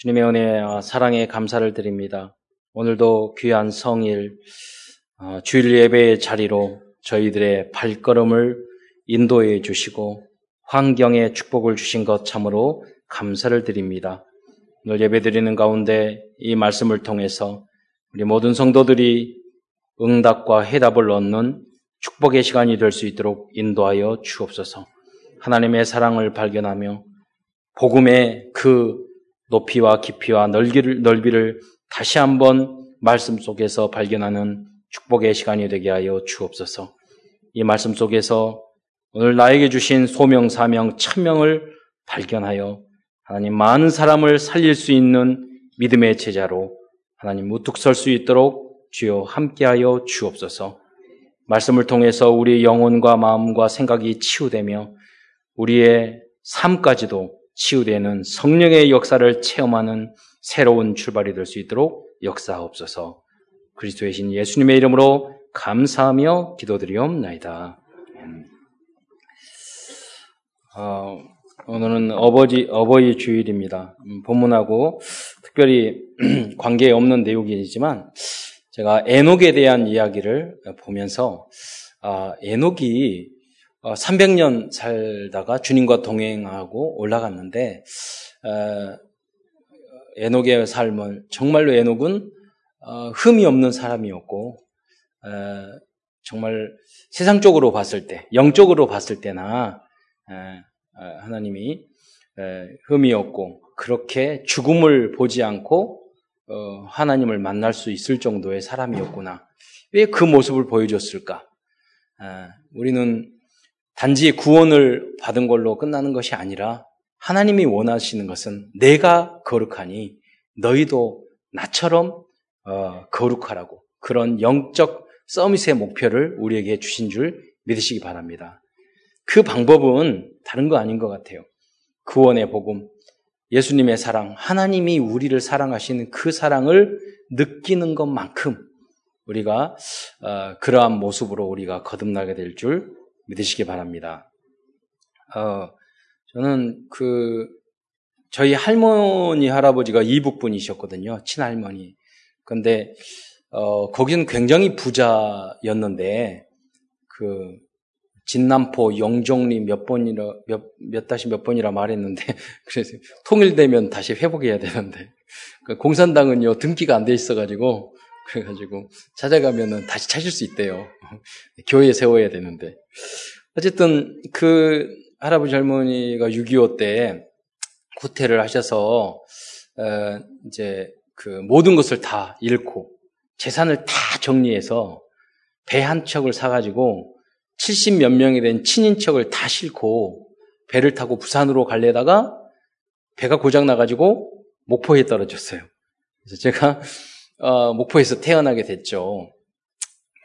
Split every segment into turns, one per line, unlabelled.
주님의 은혜와 사랑에 감사를 드립니다. 오늘도 귀한 성일 어, 주일 예배의 자리로 저희들의 발걸음을 인도해 주시고 환경에 축복을 주신 것 참으로 감사를 드립니다. 오늘 예배 드리는 가운데 이 말씀을 통해서 우리 모든 성도들이 응답과 해답을 얻는 축복의 시간이 될 수 있도록 인도하여 주옵소서. 하나님의 사랑을 발견하며 복음의 그 높이와 깊이와 넓이를, 넓이를 다시 한번 말씀 속에서 발견하는 축복의 시간이 되게 하여 주옵소서. 이 말씀 속에서 오늘 나에게 주신 소명, 사명, 천명을 발견하여 하나님 많은 사람을 살릴 수 있는 믿음의 제자로 하나님 우뚝 설 수 있도록 주여 함께하여 주옵소서. 말씀을 통해서 우리의 영혼과 마음과 생각이 치유되며 우리의 삶까지도 치유되는 성령의 역사를 체험하는 새로운 출발이 될 수 있도록 역사하옵소서. 그리스도의 신 예수님의 이름으로 감사하며 기도드리옵나이다. 어, 오늘은 어버지, 어버이 주일입니다. 음, 본문하고 특별히 관계 없는 내용이지만 제가 에녹에 대한 이야기를 보면서 아, 에녹이 300년 어, 살다가 주님과 동행하고 올라갔는데 어, 에녹의 삶은 정말로 에녹은 어, 흠이 없는 사람이었고 정말 세상적으로 봤을 때, 영적으로 봤을 때나 하나님이 흠이 없고 그렇게 죽음을 보지 않고 하나님을 만날 수 있을 정도의 사람이었구나. 왜 그 모습을 보여줬을까? 우리는 단지 구원을 받은 걸로 끝나는 것이 아니라 하나님이 원하시는 것은 내가 거룩하니 너희도 나처럼 어, 거룩하라고 그런 영적 서밋의 목표를 우리에게 주신 줄 믿으시기 바랍니다. 그 방법은 다른 거 아닌 것 같아요. 구원의 복음, 예수님의 사랑, 하나님이 우리를 사랑하시는 그 사랑을 느끼는 것만큼 우리가 어, 그러한 모습으로 우리가 거듭나게 될 줄 믿으시기 바랍니다. 어, 저는 그, 저희 할머니, 할아버지가 이북 분이셨거든요. 친할머니. 근데, 어, 거기는 굉장히 부자였는데, 그, 진남포 영종리 몇 번이라, 몇, 몇 다시 몇 번이라 말했는데, 그래서 통일되면 다시 회복해야 되는데, 그 공산당은요, 등기가 안 돼 있어가지고, 그래가지고 찾아가면은 다시 찾을 수 있대요. 교회에 세워야 되는데. 어쨌든 그 할아버지 할머니가 6.25 때 구태를 하셔서 어 이제 그 모든 것을 다 잃고 재산을 다 정리해서 배 한 척을 사가지고 70 몇 명이 된 친인척을 다 싣고 배를 타고 부산으로 갈래다가 배가 고장 나가지고 목포에 떨어졌어요. 그래서 제가 어, 목포에서 태어나게 됐죠.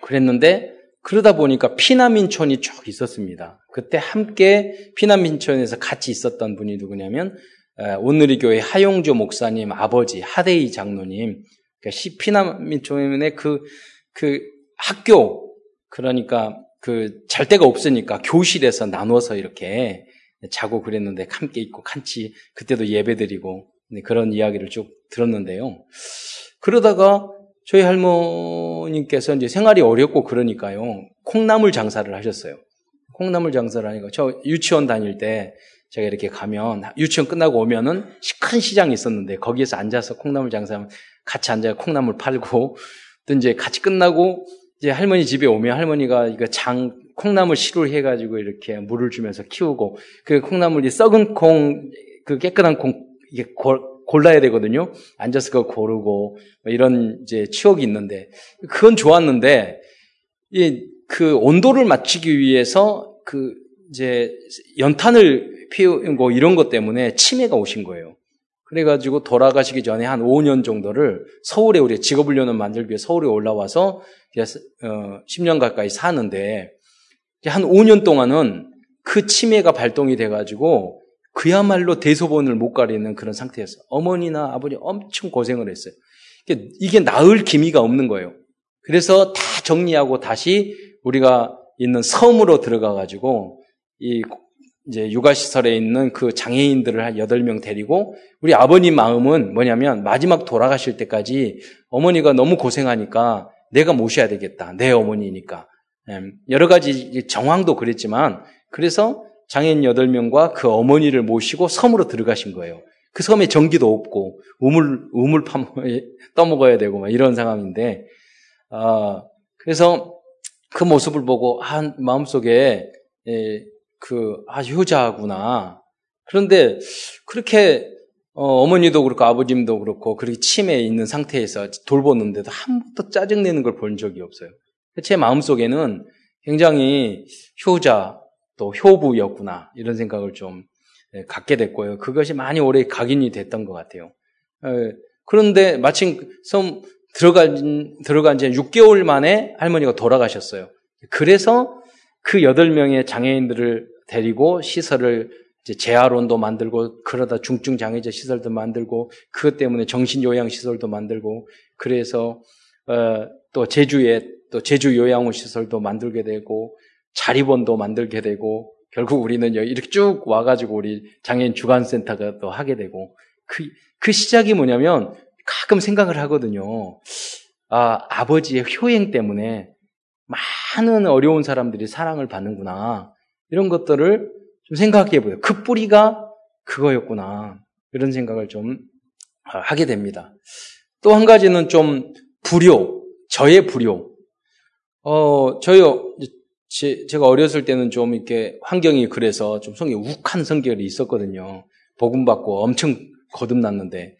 그랬는데 그러다 보니까 피난민촌이 쭉 있었습니다. 그때 함께 피난민촌에서 같이 있었던 분이 누구냐면 오늘의 교회 하용조 목사님 아버지 하대희 장로님 그러니까 피난민촌의 그, 그 학교 그러니까 그 잘 데가 없으니까 교실에서 나눠서 이렇게 자고 그랬는데 함께 있고 같이 그때도 예배드리고 그런 이야기를 쭉 들었는데요. 그러다가 저희 할머님께서 이제 생활이 어렵고 그러니까요. 콩나물 장사를 하셨어요. 콩나물 장사를 하니까 저 유치원 다닐 때 제가 이렇게 가면 유치원 끝나고 오면은 큰 시장이 있었는데 거기에서 앉아서 콩나물 장사하면 같이 앉아서 콩나물 팔고 또 이제 같이 끝나고 이제 할머니 집에 오면 할머니가 이거 장 콩나물 씨를 해가지고 이렇게 물을 주면서 키우고 그 콩나물이 썩은 콩 그 깨끗한 콩 이게 골 라야 되거든요. 앉아서 그거 고르고 뭐 이런 이제 추억이 있는데 그건 좋았는데 이그 온도를 맞추기 위해서 그 이제 연탄을 피우고 이런 것 때문에 치매가 오신 거예요. 그래가지고 돌아가시기 전에 한 5년 정도를 서울에 우리 직업훈련을 만들기 위해 서울에 올라와서 10년 어, 가까이 사는데 한 5년 동안은 그 치매가 발동이 돼가지고 그야말로 대소본을 못 가리는 그런 상태였어요. 어머니나 아버지 엄청 고생을 했어요. 이게 나을 기미가 없는 거예요. 그래서 다 정리하고 다시 우리가 있는 섬으로 들어가 가지고 이 이제 육아시설에 있는 그 장애인들을 한 8명 데리고 우리 아버님 마음은 뭐냐면 마지막 돌아가실 때까지 어머니가 너무 고생하니까 내가 모셔야 되겠다. 내 어머니니까. 예, 여러 가지 정황도 그랬지만 그래서 장애인 8명과 그 어머니를 모시고 섬으로 들어가신 거예요. 그 섬에 전기도 없고 우물 우물 파 떠먹어야 되고 막 이런 상황인데 아 그래서 그 모습을 보고 한 마음속에 예, 그 아, 효자구나. 그런데 그렇게 어, 머니도 그렇고 아버님도 그렇고 그렇게 치매에 있는 상태에서 돌보는데도 한 번도 짜증내는 걸 본 적이 없어요. 제 마음속에는 굉장히 효자 또 효부였구나 이런 생각을 좀 예, 갖게 됐고요. 그것이 많이 오래 각인이 됐던 것 같아요. 예, 그런데 마침 섬 들어간 들어간 지 6개월 만에 할머니가 돌아가셨어요. 그래서 그 8명의 장애인들을 데리고 시설을 재활원도 만들고 그러다 중증 장애자 시설도 만들고 그것 때문에 정신 요양 시설도 만들고 그래서 어, 또 제주에 또 제주 요양원 시설도 만들게 되고 자립원도 만들게 되고 결국 우리는 이렇게 쭉 와가지고 우리 장애인 주간센터가 또 하게 되고 그, 그 시작이 뭐냐면 가끔 생각을 하거든요. 아, 아버지의 효행 때문에 많은 어려운 사람들이 사랑을 받는구나. 이런 것들을 좀 생각해 보요. 그 뿌리가 그거였구나. 이런 생각을 좀 하게 됩니다. 또 한 가지는 좀 불효, 저의 불효. 어, 저요, 제, 가 어렸을 때는 좀 이렇게 환경이 그래서 좀 성이 욱한 성격이 있었거든요. 복음 받고 엄청 거듭났는데.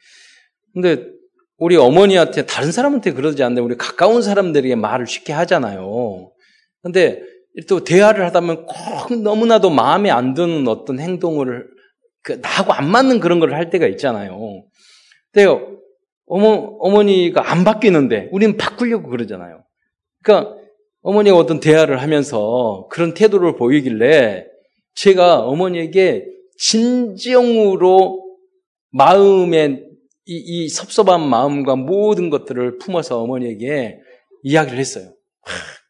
근데 우리 어머니한테 다른 사람한테 그러지 않는데 우리 가까운 사람들에게 말을 쉽게 하잖아요. 근데 또 대화를 하다 보면 꼭 너무나도 마음에 안 드는 어떤 행동을 그 나하고 안 맞는 그런 걸 할 때가 있잖아요. 근데 어머 어머니가 안 바뀌는데 우리는 바꾸려고 그러잖아요. 그러니까 어머니가 어떤 대화를 하면서 그런 태도를 보이길래 제가 어머니에게 진정으로 마음에 이, 이 섭섭한 마음과 모든 것들을 품어서 어머니에게 이야기를 했어요.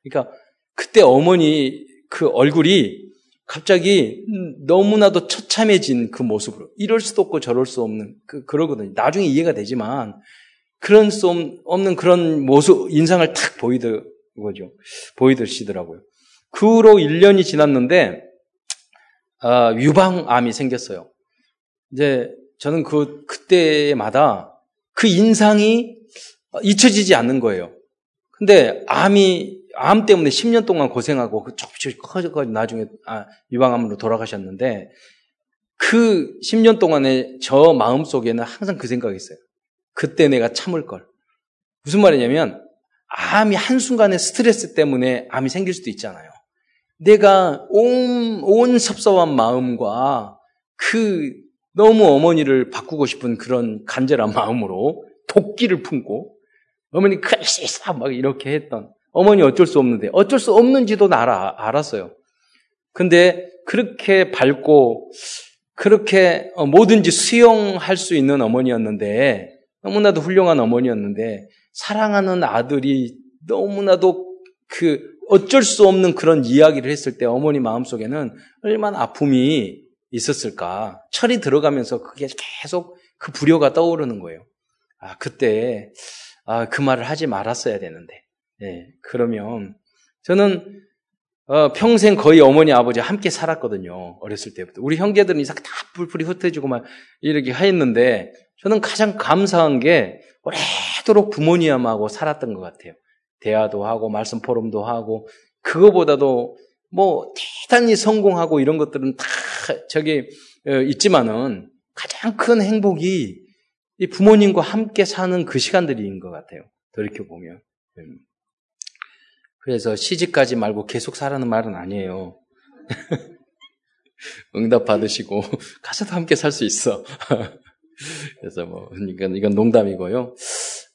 그러니까 그때 어머니 그 얼굴이 갑자기 너무나도 처참해진 그 모습으로 이럴 수도 없고 저럴 수 없는 그 그러거든요. 나중에 이해가 되지만 그런 수 없는 그런 모습 인상을 탁 보이더 거죠. 보이듯이더라고요. 그 후로 1년이 지났는데 아, 유방암이 생겼어요. 이제 저는 그 그때마다 그 인상이 잊혀지지 않는 거예요. 근데 암이 암 때문에 10년 동안 고생하고 그 조금씩 커져가지고 나중에 아, 유방암으로 돌아가셨는데 그 10년 동안에 저 마음 속에는 항상 그 생각이 있어요. 그때 내가 참을 걸. 무슨 말이냐면 암이 한순간에 스트레스 때문에 암이 생길 수도 있잖아요. 내가 온, 온 섭섭한 마음과 그 너무 어머니를 바꾸고 싶은 그런 간절한 마음으로 도끼를 품고 어머니 그수 있어 막 이렇게 했던 어머니 어쩔 수 없는데 어쩔 수 없는지도 알아, 알았어요. 근데 그렇게 밝고 그렇게 어, 뭐든지 수용할 수 있는 어머니였는데 너무나도 훌륭한 어머니였는데 사랑하는 아들이 너무나도 그 어쩔 수 없는 그런 이야기를 했을 때 어머니 마음속에는 얼마나 아픔이 있었을까. 철이 들어가면서 그게 계속 그 불효가 떠오르는 거예요. 아, 그때, 아, 그 말을 하지 말았어야 되는데. 예, 그러면 저는 어, 평생 거의 어머니 아버지 함께 살았거든요. 어렸을 때부터. 우리 형제들은 이상 다 뿔뿔이 흩어지고 막 이렇게 하였는데 저는 가장 감사한 게 오래도록 부모님하고 살았던 것 같아요. 대화도 하고 말씀 포럼도 하고 그거보다도 뭐 대단히 성공하고 이런 것들은 다 저기 어, 있지만은 가장 큰 행복이 이 부모님과 함께 사는 그 시간들인 것 같아요. 돌이켜 보면. 음. 그래서 시집가지 말고 계속 살라는 말은 아니에요. 응답 받으시고 가서도 함께 살 수 있어. 그래서 뭐 이건 이건 농담이고요.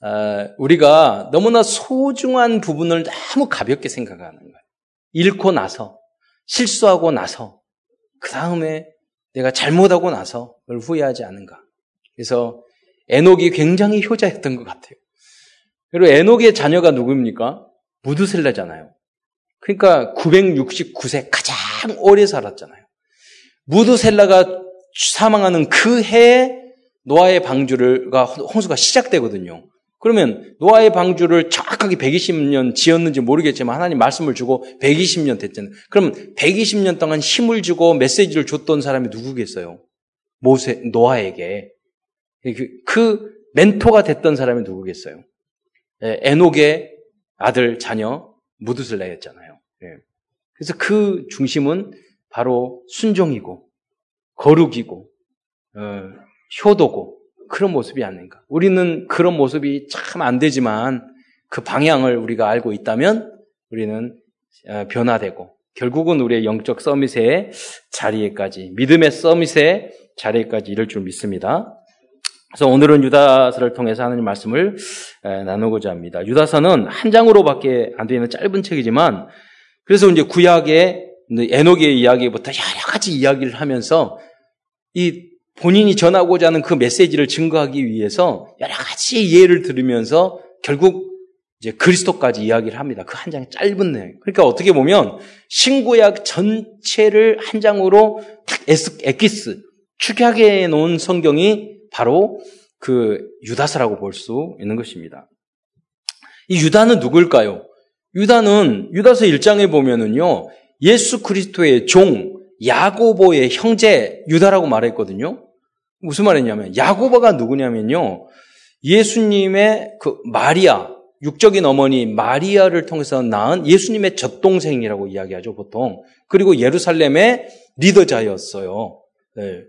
아, 우리가 너무나 소중한 부분을 너무 가볍게 생각하는 거예요. 잃고 나서 실수하고 나서 그 다음에 내가 잘못하고 나서 그걸 후회하지 않은가. 그래서 에녹이 굉장히 효자였던 것 같아요. 그리고 에녹의 자녀가 누구입니까? 무드셀라잖아요. 그러니까 969세 가장 오래 살았잖아요. 무드셀라가 사망하는 그 해에 노아의 방주가 홍수가 시작되거든요. 그러면 노아의 방주를 정확하게 120년 지었는지 모르겠지만 하나님 말씀을 주고 120년 됐잖아요. 그럼 120년 동안 힘을 주고 메시지를 줬던 사람이 누구겠어요? 모세, 노아에게. 그, 그 멘토가 됐던 사람이 누구겠어요? 예, 에녹의 아들, 자녀, 무드슬라였잖아요. 예. 그래서 그 중심은 바로 순종이고, 거룩이고, 어, 효도고, 그런 모습이 아닌가. 우리는 그런 모습이 참 안 되지만 그 방향을 우리가 알고 있다면 우리는 어, 변화되고 결국은 우리의 영적 서밋의 자리에까지 믿음의 서밋의 자리에까지 이를 줄 믿습니다. 그래서 오늘은 유다서를 통해서 하나님 말씀을 나누고자 합니다. 유다서는 한 장으로밖에 안 되는 짧은 책이지만 그래서 이제 구약의 에녹의 이야기부터 여러 가지 이야기를 하면서 이 본인이 전하고자 하는 그 메시지를 증거하기 위해서 여러 가지 예를 들으면서 결국 이제 그리스도까지 이야기를 합니다. 그 한 장의 짧은 내용. 그러니까 어떻게 보면 신구약 전체를 한 장으로 딱 에키스 축약해 놓은 성경이 바로 그 유다서라고 볼 수 있는 것입니다. 이 유다는 누굴까요? 유다는 유다서 1장에 보면은요. 예수 그리스도의 종 야고보의 형제 유다라고 말했거든요. 무슨 말이냐면 야고보가 누구냐면요. 예수님의 그 마리아 육적인 어머니 마리아를 통해서 낳은 예수님의 젖동생이라고 이야기하죠, 보통. 그리고 예루살렘의 리더자였어요. 네.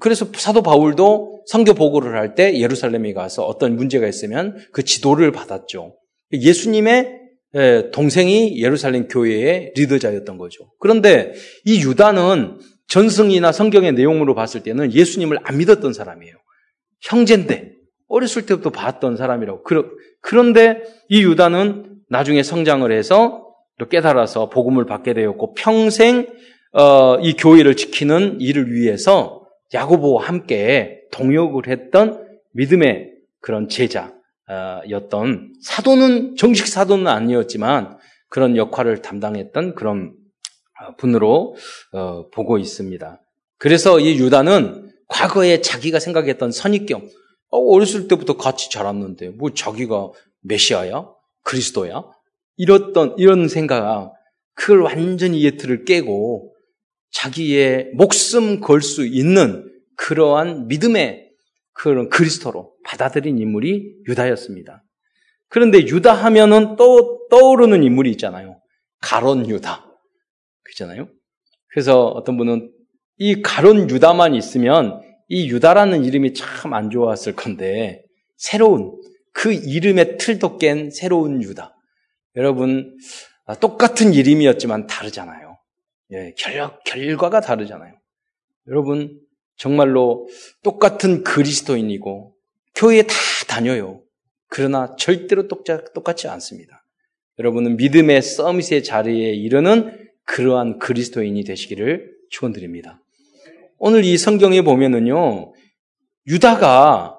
그래서 사도 바울도 성교 보고를 할 때 예루살렘에 가서 어떤 문제가 있으면 그 지도를 받았죠. 예수님의 예, 동생이 예루살렘 교회의 리더자였던 거죠. 그런데 이 유다는 전승이나 성경의 내용으로 봤을 때는 예수님을 안 믿었던 사람이에요. 형제인데 어렸을 때부터 봤던 사람이라고. 그런데 이 유다는 나중에 성장을 해서 깨달아서 복음을 받게 되었고 평생 어, 이 교회를 지키는 일을 위해서 야고보와 함께 동역을 했던 믿음의 그런 제자였던 사도는 정식 사도는 아니었지만 그런 역할을 담당했던 그런 분으로 어, 보고 있습니다. 그래서 이 유다는 과거에 자기가 생각했던 선입견, 어, 어렸을 때부터 같이 자랐는데 뭐 자기가 메시아야, 그리스도야, 이랬던 이런 생각, 그걸 완전히 예틀을 깨고 자기의 목숨 걸 수 있는 그러한 믿음의 그런 그리스도로 받아들인 인물이 유다였습니다. 그런데 유다 하면은 또 떠오르는 인물이 있잖아요. 가론 유다. 그렇잖아요. 그래서 어떤 분은 이 가론 유다만 있으면 이 유다라는 이름이 참 안 좋았을 건데 새로운 그 이름의 틀도 깬 새로운 유다. 여러분 아, 똑같은 이름이었지만 다르잖아요. 예, 결, 결과가 다르잖아요. 여러분 정말로 똑같은 그리스도인이고 교회에 다 다녀요. 그러나 절대로 똑같지 않습니다. 여러분은 믿음의 서밋의 자리에 이르는 그러한 그리스도인이 되시기를 축원드립니다. 오늘 이 성경에 보면은요. 유다가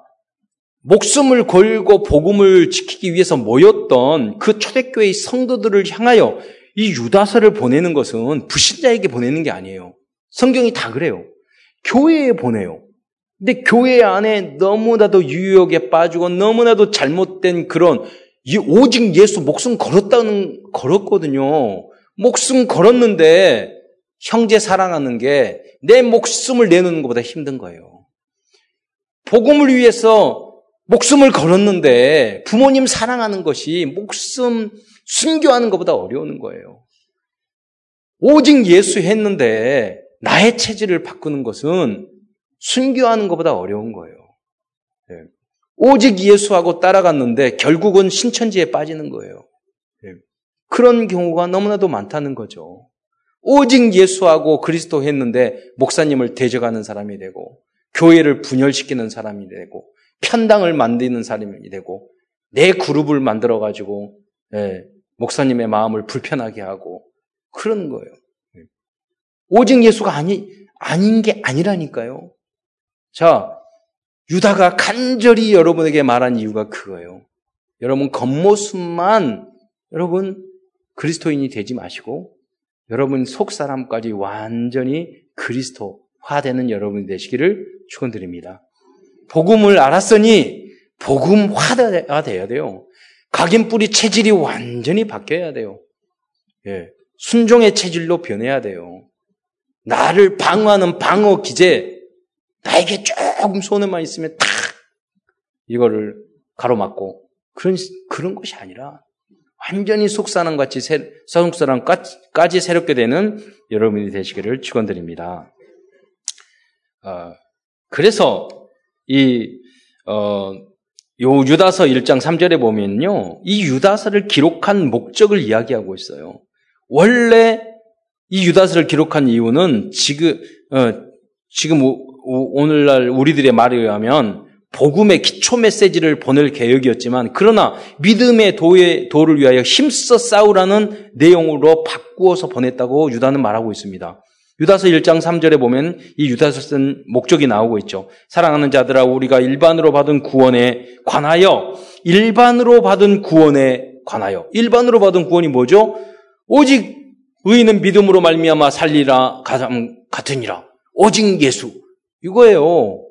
목숨을 걸고 복음을 지키기 위해서 모였던 그 초대교회의 성도들을 향하여 이 유다서를 보내는 것은 불신자에게 보내는 게 아니에요. 성경이 다 그래요. 교회에 보내요. 근데 교회 안에 너무나도 유혹에 빠지고 너무나도 잘못된 그런 오직 예수 목숨 걸었다는 걸었거든요. 목숨 걸었는데 형제 사랑하는 게 내 목숨을 내놓는 것보다 힘든 거예요. 복음을 위해서 목숨을 걸었는데 부모님 사랑하는 것이 목숨 순교하는 것보다 어려운 거예요. 오직 예수 했는데 나의 체질을 바꾸는 것은 순교하는 것보다 어려운 거예요. 네. 오직 예수하고 따라갔는데 결국은 신천지에 빠지는 거예요. 그런 경우가 너무나도 많다는 거죠. 오직 예수하고 그리스도 했는데 목사님을 대적하는 사람이 되고 교회를 분열시키는 사람이 되고 편당을 만드는 사람이 되고 내 그룹을 만들어 가지고 예, 목사님의 마음을 불편하게 하고 그런 거예요. 예. 오직 예수가 아니 아닌 게 아니라니까요. 자, 유다가 간절히 여러분에게 말한 이유가 그거예요. 여러분 겉모습만 여러분 그리스도인이 되지 마시고 여러분 속 사람까지 완전히 그리스도 되는 여러분이 되시기를 축원드립니다. 복음을 알았으니 복음화가 돼야 돼요. 각인 뿌리 체질이 완전히 바뀌어야 돼요. 예. 순종의 체질로 변해야 돼요. 나를 방어하는 방어 기제, 나에게 조금 손해만 있으면 탁 이거를 가로막고 그런 그런 것이 아니라 완전히 속사람 같이 속사람까지 새롭게 되는 여러분이 되시기를 축원드립니다. 어, 그래서 이 어, 요 유다서 1장 3절에 보면요. 이 유다서를 기록한 목적을 이야기하고 있어요. 원래 이 유다서를 기록한 이유는 지금 어, 지금 오, 오 늘날 우리들의 말에 의하면 복음의 기초 메시지를 보낼 계획이었지만 그러나 믿음의 도의 도를 위하여 힘써 싸우라는 내용으로 바꾸어서 보냈다고 유다는 말하고 있습니다. 유다서 1장 3절에 보면 이 유다서 쓴 목적이 나오고 있죠. 사랑하는 자들아 우리가 일반으로 받은 구원에 관하여 일반으로 받은 구원에 관하여 일반으로 받은 구원이 뭐죠? 오직 의인은 믿음으로 말미암아 살리라 같으니라. 오직 예수. 이거예요.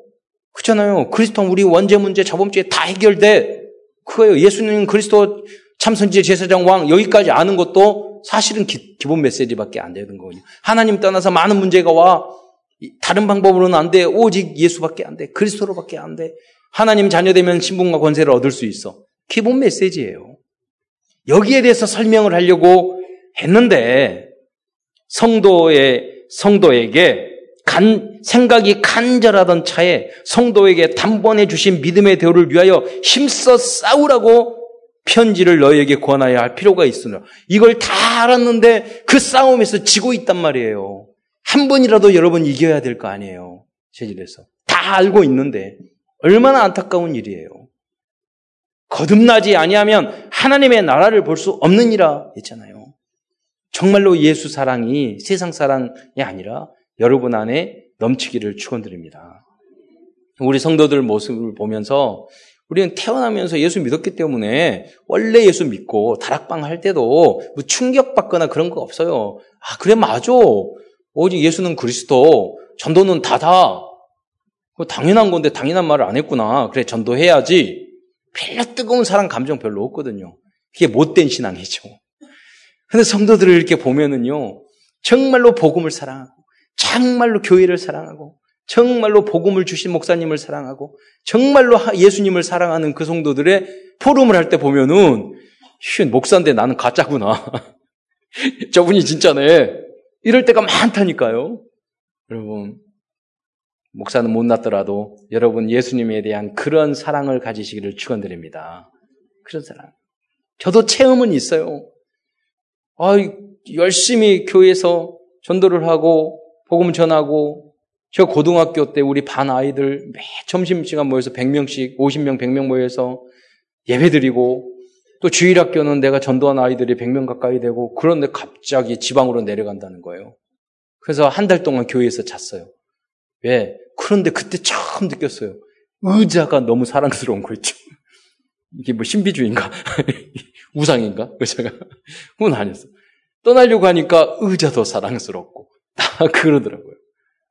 그렇잖아요. 그리스도 우리 원죄 문제 저번 주에 다 해결돼. 그거예요. 예수님 그리스도 참선지 제사장 왕 여기까지 아는 것도 사실은 기, 본 메시지밖에 안 되는 거거든요. 하나님 떠나서 많은 문제가 와. 다른 방법으로는 안 돼. 오직 예수밖에 안 돼. 그리스도로밖에 안 돼. 하나님 자녀 되면 신분과 권세를 얻을 수 있어. 기본 메시지예요. 여기에 대해서 설명을 하려고 했는데 성도의 성도에게 간, 생각이 간절하던 차에 성도에게 단번에 주신 믿음의 대우를 위하여 힘써 싸우라고 편지를 너에게 권하여야 할 필요가 있으나 이걸 다 알았는데 그 싸움에서 지고 있단 말이에요. 한 번이라도 여러분 이겨야 될 거 아니에요. 체질에서. 다 알고 있는데 얼마나 안타까운 일이에요. 거듭나지 아니하면 하나님의 나라를 볼 수 없느니라 했잖아요. 정말로 예수 사랑이 세상 사랑이 아니라 여러분 안에 넘치기를 축원드립니다. 우리 성도들 모습을 보면서 우리는 태어나면서 예수 믿었기 때문에 원래 예수 믿고 다락방 할 때도 뭐 충격받거나 그런 거 없어요. 아, 그래, 맞아. 오직 예수는 그리스도, 전도는 다다. 당연한 건데 당연한 말을 안 했구나. 그래, 전도해야지. 별로 뜨거운 사랑 감정 별로 없거든요. 그게 못된 신앙이죠. 근데 성도들을 이렇게 보면은요, 정말로 복음을 사랑하고, 정말로 교회를 사랑하고, 정말로 복음을 주신 목사님을 사랑하고 정말로 예수님을 사랑하는 그 성도들의 포럼을 할 때 보면은 쉔 목사인데 나는 가짜구나. 저분이 진짜네. 이럴 때가 많다니까요. 여러분 목사는 못났더라도 여러분 예수님에 대한 그런 사랑을 가지시기를 축원드립니다. 그런 사랑. 저도 체험은 있어요. 아, 열심히 교회에서 전도를 하고 복음 전하고 저 고등학교 때 우리 반 아이들 매 점심시간 모여서 100명씩, 50명, 100명 모여서 예배 드리고 또 주일학교는 내가 전도한 아이들이 100명 가까이 되고 그런데 갑자기 지방으로 내려간다는 거예요. 그래서 한 달 동안 교회에서 잤어요. 왜? 그런데 그때 처음 느꼈어요. 의자가 너무 사랑스러운 거 있죠. 이게 뭐 신비주의인가? 우상인가? 의자가? 그건 아니었어. 떠나려고 하니까 의자도 사랑스럽고 다 그러더라고요.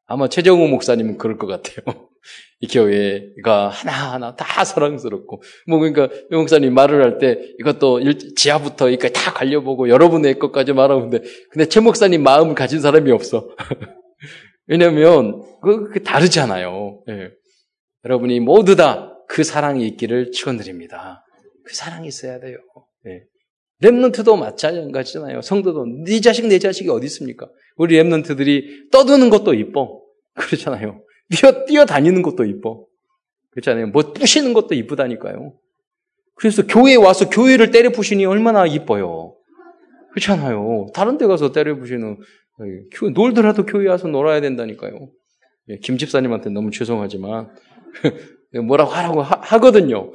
아마 최정우 목사님은 그럴 것 같아요. 이 교회가 하나하나 다 사랑스럽고, 뭐, 그러니까, 이 목사님 말을 할 때 이것도 지하부터 이거 다 갈려보고 여러분의 것까지 말하는데, 근데 최 목사님 마음을 가진 사람이 없어. 왜냐면, 그, 그 다르잖아요. 예. 여러분이 모두 다 그 사랑이 있기를 축원드립니다. 그 사랑이 있어야 돼요. 예. 랩런트도 마찬가지잖아요. 성도도 네 자식 내 자식이 어디 있습니까? 우리 랩런트들이 떠드는 것도 이뻐. 그렇잖아요. 뛰어 뛰어다니는 것도 이뻐. 그렇잖아요. 뭐 부시는 것도 이쁘다니까요. 그래서 교회에 와서 교회를 때려 부시니 얼마나 이뻐요. 그렇잖아요. 다른 데 가서 때려 부시는 놀더라도 교회 와서 놀아야 된다니까요. 예, 김 집사님한테 너무 죄송하지만 뭐라고 하라고 하, 거든요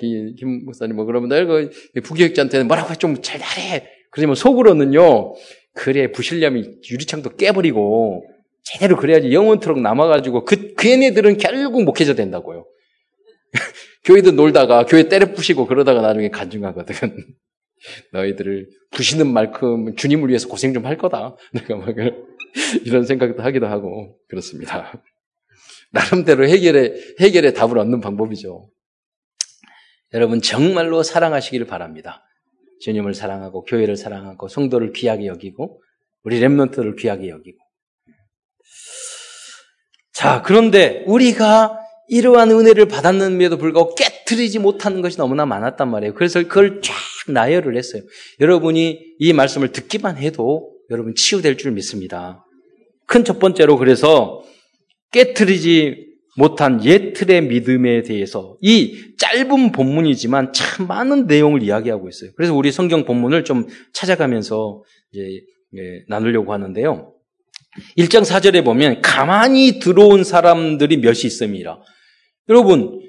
김 목사님 뭐 그러면 너 부교육자한테 뭐라고 좀잘 하래. 그러지만 속으로는요. 그래 부실념이 유리창도 깨버리고 제대로 그래야지 영원토록 남아가지고 그, 그 얘네들은 결국 목회자 된다고요. 교회도 놀다가 교회 때려 부시고 그러다가 나중에 간증하거든. 너희들을 부시는 만큼 주님을 위해서 고생 좀 할 거다. 내가 막 이런 생각도 하기도 하고 그렇습니다. 나름대로 해결의 해결의 답을 얻는 방법이죠. 여러분 정말로 사랑하시기를 바랍니다. 주님을 사랑하고 교회를 사랑하고 성도를 귀하게 여기고 우리 렘넌트를 귀하게 여기고. 자, 그런데 우리가 이러한 은혜를 받았는데도 불구하고 깨뜨리지 못하는 것이 너무나 많았단 말이에요. 그래서 그걸 쫙 나열을 했어요. 여러분이 이 말씀을 듣기만 해도 여러분 치유될 줄 믿습니다. 큰 첫 번째로 그래서 깨뜨리지 못한 옛 틀의 믿음에 대해서 이 짧은 본문이지만 참 많은 내용을 이야기하고 있어요. 그래서 우리 성경 본문을 좀 찾아가면서 이제 예, 나누려고 하는데요. 1장 4절에 보면 가만히 들어온 사람들이 몇이 있음이라. 여러분,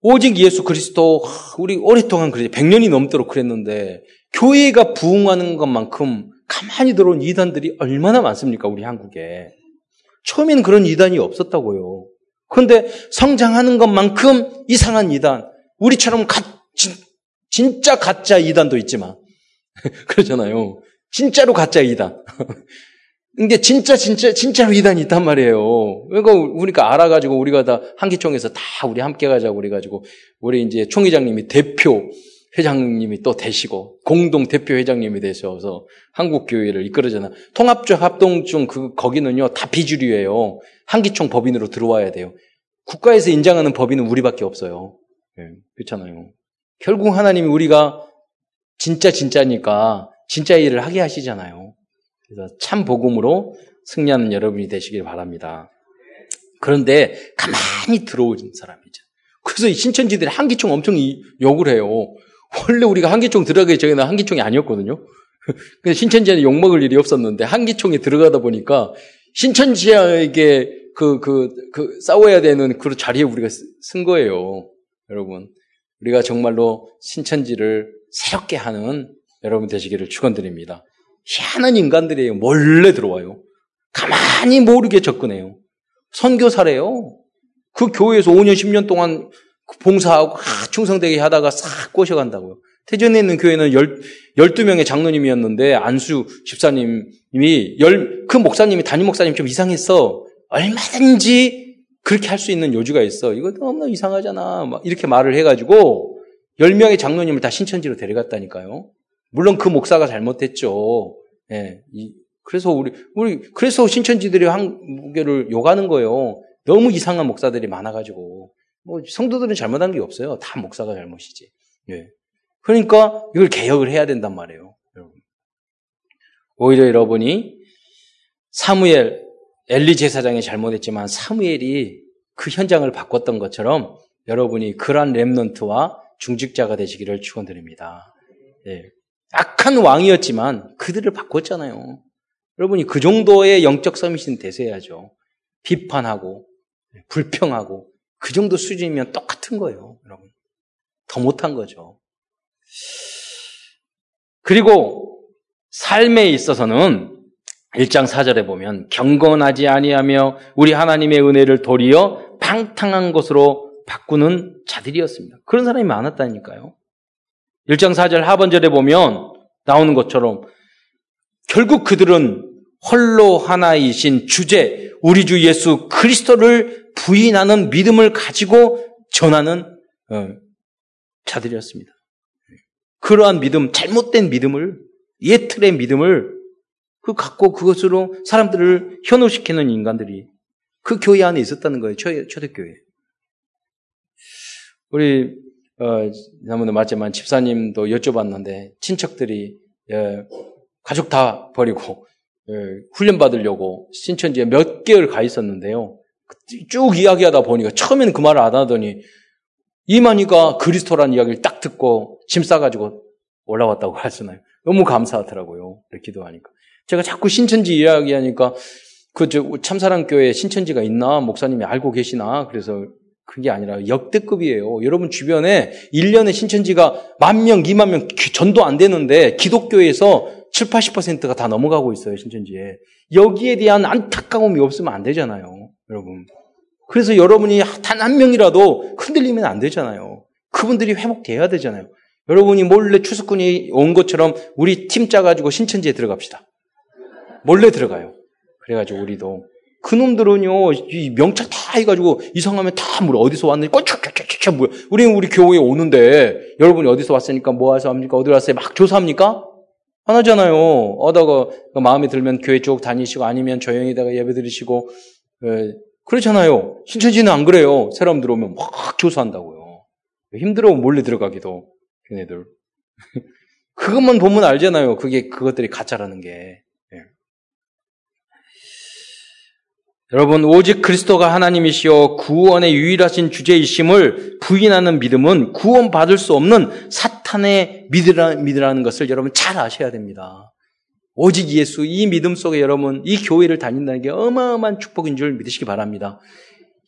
오직 예수 그리스도 우리 오랫동안 그래 100년이 넘도록 그랬는데 교회가 부흥하는 것만큼 가만히 들어온 이단들이 얼마나 많습니까? 우리 한국에. 처음에는 그런 이단이 없었다고요. 그런데 성장하는 것만큼 이상한 이단, 우리처럼 가, 진, 진짜 가짜 이단도 있지만 그러잖아요. 진짜로 가짜 이단. 근데 진짜 진짜 진짜로 이단이 있단 말이에요. 그러니까 우리가 알아가지고 우리가 다 한기총에서 다 우리 함께 가자고 우리 가지고 우리 이제 총회장님이 대표 회장님이 또 되시고 공동 대표 회장님이 되셔서 한국 교회를 이끌어잖아. 통합적 합동중 그 거기는요 다 비주류예요. 한기총 법인으로 들어와야 돼요. 국가에서 인정하는 법인은 우리밖에 없어요. 네, 그렇잖아요. 결국 하나님이 우리가 진짜 진짜니까 진짜 일을 하게 하시잖아요. 그래서 참 복음으로 승리하는 여러분이 되시길 바랍니다. 그런데 가만히 들어오는 사람이죠. 그래서 신천지들이 한기총 엄청 욕을 해요. 원래 우리가 한기총 들어가기 전에는 한기총이 아니었거든요. 근데 신천지에는 욕먹을 일이 없었는데 한기총에 들어가다 보니까 신천지에게 그, 그, 그, 싸워야 되는 그 자리에 우리가 쓴 거예요. 여러분. 우리가 정말로 신천지를 새롭게 하는 여러분 되시기를 축원드립니다. 희한한 인간들이에요. 몰래 들어와요. 가만히 모르게 접근해요. 선교사래요. 그 교회에서 5년, 10년 동안 봉사하고 충성되게 하다가 싹 꼬셔간다고요. 태전에 있는 교회는 열, 12명의 장로님이었는데 안수 집사님이 열, 그 목사님이 담임 목사님 좀 이상했어. 얼마든지 그렇게 할 수 있는 요지가 있어. 이거 너무 이상하잖아. 막 이렇게 말을 해가지고 10명의 장로님을 다 신천지로 데려갔다니까요. 물론 그 목사가 잘못했죠. 예. 그래서 우리, 우리, 그래서 신천지들이 한국교를 욕하는 거예요. 너무 이상한 목사들이 많아가지고. 뭐 성도들은 잘못한 게 없어요. 다 목사가 잘못이지. 예. 그러니까 이걸 개혁을 해야 된단 말이에요. 여러분. 오히려 여러분이 사무엘 엘리 제사장이 잘못했지만 사무엘이 그 현장을 바꿨던 것처럼 여러분이 그러한 렘넌트와 중직자가 되시기를 축원드립니다. 예. 악한 왕이었지만 그들을 바꿨잖아요. 여러분이 그 정도의 영적 서밋은 되셔야죠. 비판하고 불평하고 그 정도 수준이면 똑같은 거예요, 여러분. 더 못한 거죠. 그리고 삶에 있어서는 1장 4절에 보면 경건하지 아니하며 우리 하나님의 은혜를 도리어 방탕한 것으로 바꾸는 자들이었습니다. 그런 사람이 많았다니까요. 1장 4절 하반절에 보면 나오는 것처럼 결국 그들은 홀로 하나이신 주제 우리 주 예수 그리스도를 부인하는 믿음을 가지고 전하는 어, 자들이었습니다. 그러한 믿음, 잘못된 믿음을 옛 틀의 믿음을 그 갖고 그것으로 사람들을 현혹시키는 인간들이 그 교회 안에 있었다는 거예요. 초, 초대교회. 우리 어, 지난번에 맞지만 집사님도 여쭤봤는데 친척들이 예, 가족 다 버리고 예, 훈련 받으려고 신천지에 몇 개월 가 있었는데요. 쭉 이야기하다 보니까 처음에는 그 말을 안 하더니 이만희가 그리스도라는 이야기를 딱 듣고 짐 싸가지고 올라왔다고 하잖아요. 너무 감사하더라고요. 이렇게 기도하니까. 제가 자꾸 신천지 이야기하니까 그 참사랑교회 신천지가 있나 목사님이 알고 계시나 그래서 그게 아니라 역대급이에요. 여러분 주변에 1년에 신천지가 만 명, 2만 명 전도 안 되는데 기독교에서 7, 80%가 다 넘어가고 있어요, 신천지에. 여기에 대한 안타까움이 없으면 안 되잖아요, 여러분. 그래서 여러분이 단 한 명이라도 흔들리면 안 되잖아요. 그분들이 회복돼야 되잖아요. 여러분이 몰래 추수꾼이 온 것처럼 우리 팀 짜가지고 신천지에 들어갑시다. 몰래 들어가요. 그래가지고 우리도 그놈들은요, 이 명찰 다 해가지고 이상하면 다뭐 어디서 왔는지 꼬쭉쭉쭉쭉 뭐야. 우리는 우리 교회에 오는데 여러분이 어디서 왔으니까 뭐 와서 합니까? 어디 왔어요? 막 조사합니까? 안 하잖아요. 어다가 마음에 들면 교회 쪽 다니시고 아니면 조용히다가 예배 드리시고 에, 그렇잖아요. 신천지는 안 그래요. 사람 들어오면 막 조사한다고요. 힘들어면 몰래 들어가기도 걔네들. 그것만 보면 알잖아요. 그게 그것들이 가짜라는 게. 여러분, 오직 그리스도가 하나님이시여 구원의 유일하신 주제이심을 부인하는 믿음은 구원받을 수 없는 사탄의 믿으라, 믿으라는 것을 여러분 잘 아셔야 됩니다. 오직 예수, 이 믿음 속에 여러분, 이 교회를 다닌다는 게 어마어마한 축복인 줄 믿으시기 바랍니다.